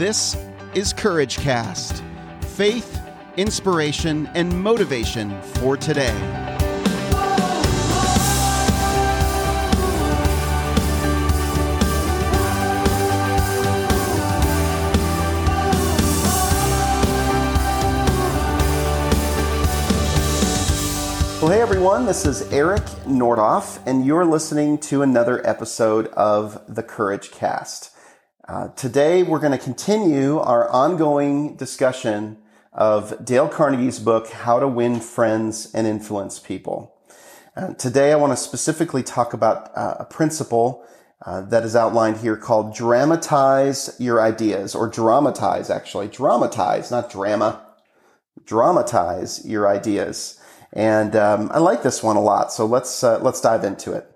This is Courage Cast faith, inspiration, and motivation for today. Well, hey everyone, this is Eric Nordoff, and you're listening to another episode of the Courage Cast. Uh, today, we're going to continue our ongoing discussion of Dale Carnegie's book, How to Win Friends and Influence People. Uh, today, I want to specifically talk about uh, a principle uh, that is outlined here called dramatize your ideas, or dramatize, actually. Dramatize, not drama. Dramatize your ideas. And um, I like this one a lot, so let's uh, let's dive into it.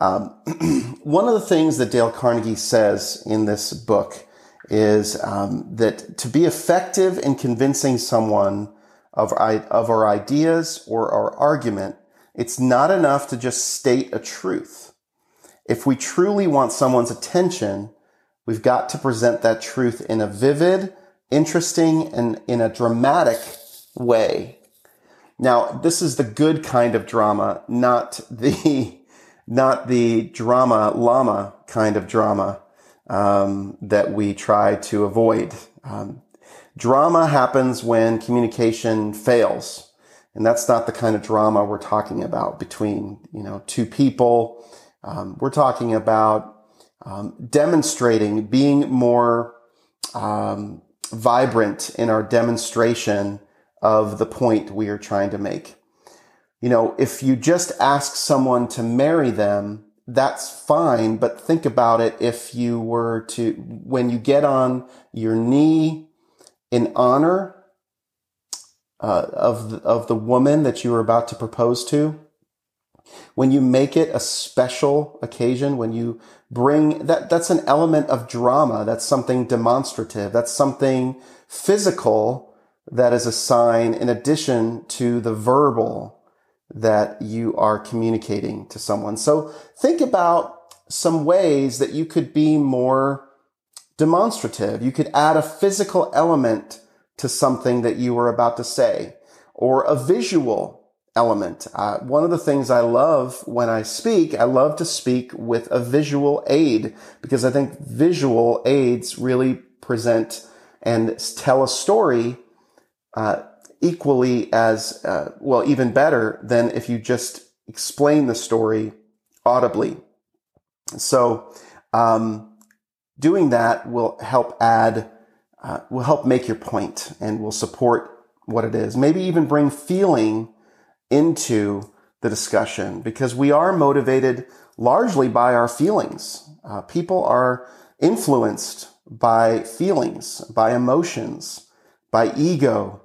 Um, one of the things that Dale Carnegie says in this book is um, that to be effective in convincing someone of of our ideas or our argument, it's not enough to just state a truth. If we truly want someone's attention, we've got to present that truth in a vivid, interesting, and in a dramatic way now, this is the good kind of drama, not the, not the drama llama kind of drama, um, that we try to avoid. Um, drama happens when communication fails. And that's not the kind of drama we're talking about between, you know, two people. Um, we're talking about um, demonstrating, being more um, vibrant in our demonstration of the point we are trying to make. You know, if you just ask someone to marry them, that's fine, but think about it if you were to, when you get on your knee in honor uh, of, the, of the woman that you are about to propose to, when you make it a special occasion, when you bring that, that's an element of drama. That's something demonstrative. That's something physical that is a sign in addition to the verbal that you are communicating to someone. So think about some ways that you could be more demonstrative. You could add a physical element to something that you were about to say or a visual element. Uh, one of the things I love when I speak, I love to speak with a visual aid because I think visual aids really present and tell a story uh, equally as uh, well, even better than if you just explain the story audibly. So, um, doing that will help add, uh, will help make your point and will support what it is. Maybe even bring feeling into the discussion because we are motivated largely by our feelings. Uh, people are influenced by feelings, by emotions, by ego,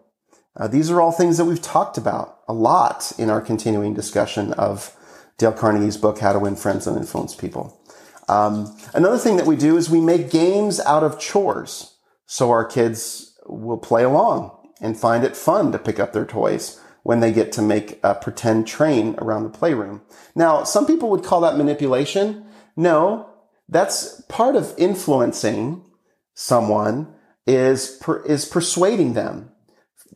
uh, these are all things that we've talked about a lot in our continuing discussion of Dale Carnegie's book, How to Win Friends and Influence People. Um, another thing that we do is we make games out of chores. So our kids will play along and find it fun to pick up their toys when they get to make a pretend train around the playroom. Now, some people would call that manipulation. No, that's part of influencing someone is, per, is persuading them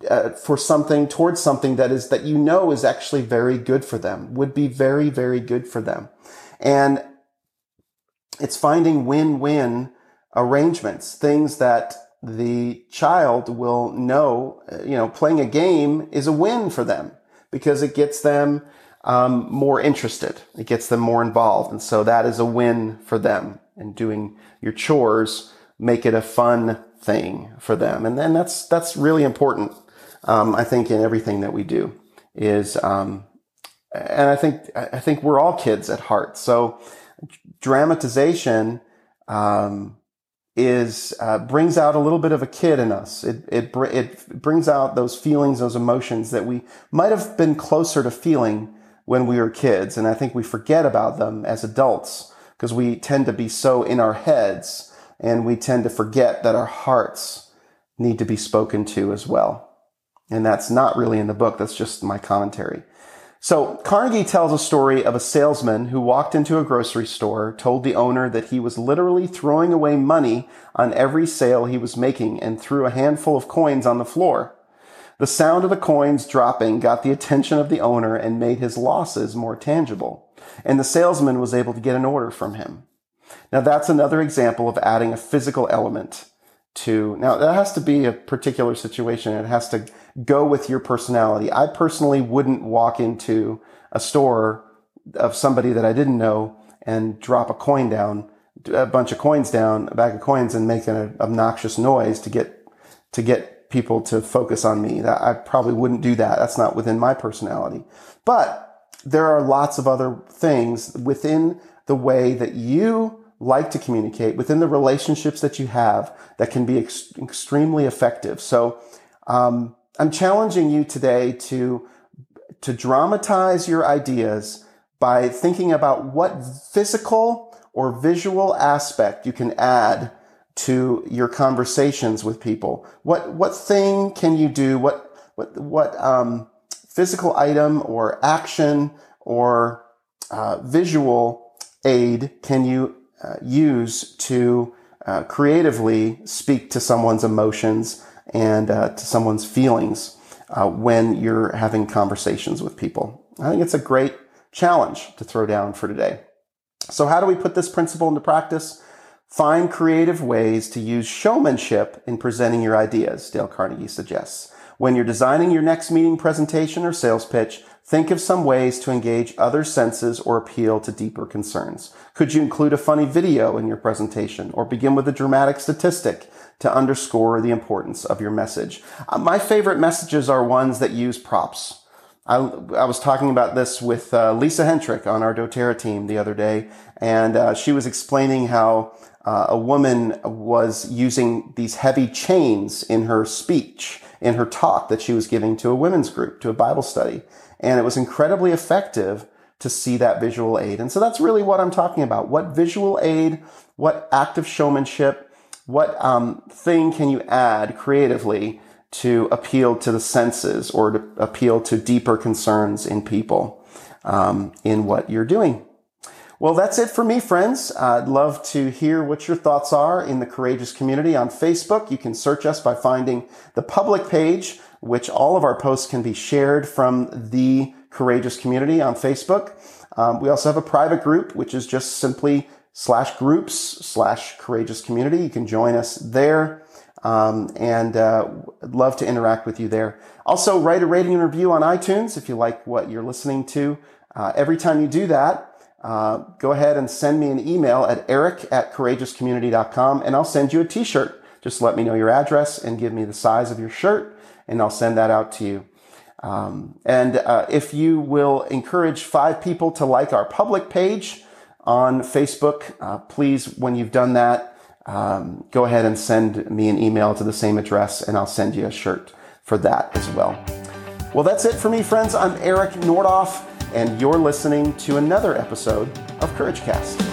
uh, for something towards something that is that you know is actually very good for them would be very very good for them. And it's finding win-win arrangements things that the child will know uh, you know playing a game is a win for them because it gets them um, more interested. It gets them more involved. And so that is a win for them and doing your chores. Make it a fun thing for them. And then that's that's really important um, I think in everything that we do is, um, and I think I think we're all kids at heart. So dramatization um, is uh, brings out a little bit of a kid in us. It it it brings out those feelings, those emotions that we might have been closer to feeling when we were kids, and I think we forget about them as adults because we tend to be so in our heads, and we tend to forget that our hearts need to be spoken to as well. And that's not really in the book. That's just my commentary. So Carnegie tells a story of a salesman who walked into a grocery store, told the owner that he was literally throwing away money on every sale he was making and threw a handful of coins on the floor. The sound of the coins dropping got the attention of the owner and made his losses more tangible. And the salesman was able to get an order from him. Now that's another example of adding a physical element to, now that has to be a particular situation. It has to go with your personality. I personally wouldn't walk into a store of somebody that I didn't know and drop a coin down, a bunch of coins down, a bag of coins and make an obnoxious noise to get, to get people to focus on me. That I probably wouldn't do that. That's not within my personality. But there are lots of other things within the way that you like to communicate within the relationships that you have that can be ex- extremely effective. So, um, I'm challenging you today to, to dramatize your ideas by thinking about what physical or visual aspect you can add to your conversations with people. What, what thing can you do? What, what, what, um, physical item or action or uh, visual aid can you uh, use to uh, creatively speak to someone's emotions and uh, to someone's feelings uh, when you're having conversations with people. I think it's a great challenge to throw down for today. So how do we put this principle into practice? Find creative ways to use showmanship in presenting your ideas, Dale Carnegie suggests. When you're designing your next meeting presentation or sales pitch, think of some ways to engage other senses or appeal to deeper concerns. Could you include a funny video in your presentation or begin with a dramatic statistic to underscore the importance of your message? Uh, my favorite messages are ones that use props. I, I was talking about this with uh, Lisa Hentrick on our doTERRA team the other day, and uh, she was explaining how uh, a woman was using these heavy chains in her speech in her talk that she was giving to a women's group, to a Bible study. And it was incredibly effective to see that visual aid. And so that's really what I'm talking about. What visual aid, what active showmanship, what um, thing can you add creatively to appeal to the senses or to appeal to deeper concerns in people um, in what you're doing? Well, that's it for me, friends. I'd love to hear what your thoughts are in the Courageous community on Facebook. You can search us by finding the public page, which all of our posts can be shared from the Courageous community on Facebook. Um, we also have a private group, which is just simply slash groups slash courageous community. You can join us there. Um, and uh, love to interact with you there. Also, write a rating and review on iTunes if you like what you're listening to. Uh, every time you do that, uh, go ahead and send me an email at eric at courageouscommunity.com and I'll send you a t-shirt. Just let me know your address and give me the size of your shirt and I'll send that out to you. Um, and uh, if you will encourage five people to like our public page on Facebook, uh, please, when you've done that, um, go ahead and send me an email to the same address and I'll send you a shirt for that as well. Well, that's it for me, friends. I'm Eric Nordoff and you're listening to another episode of CourageCast.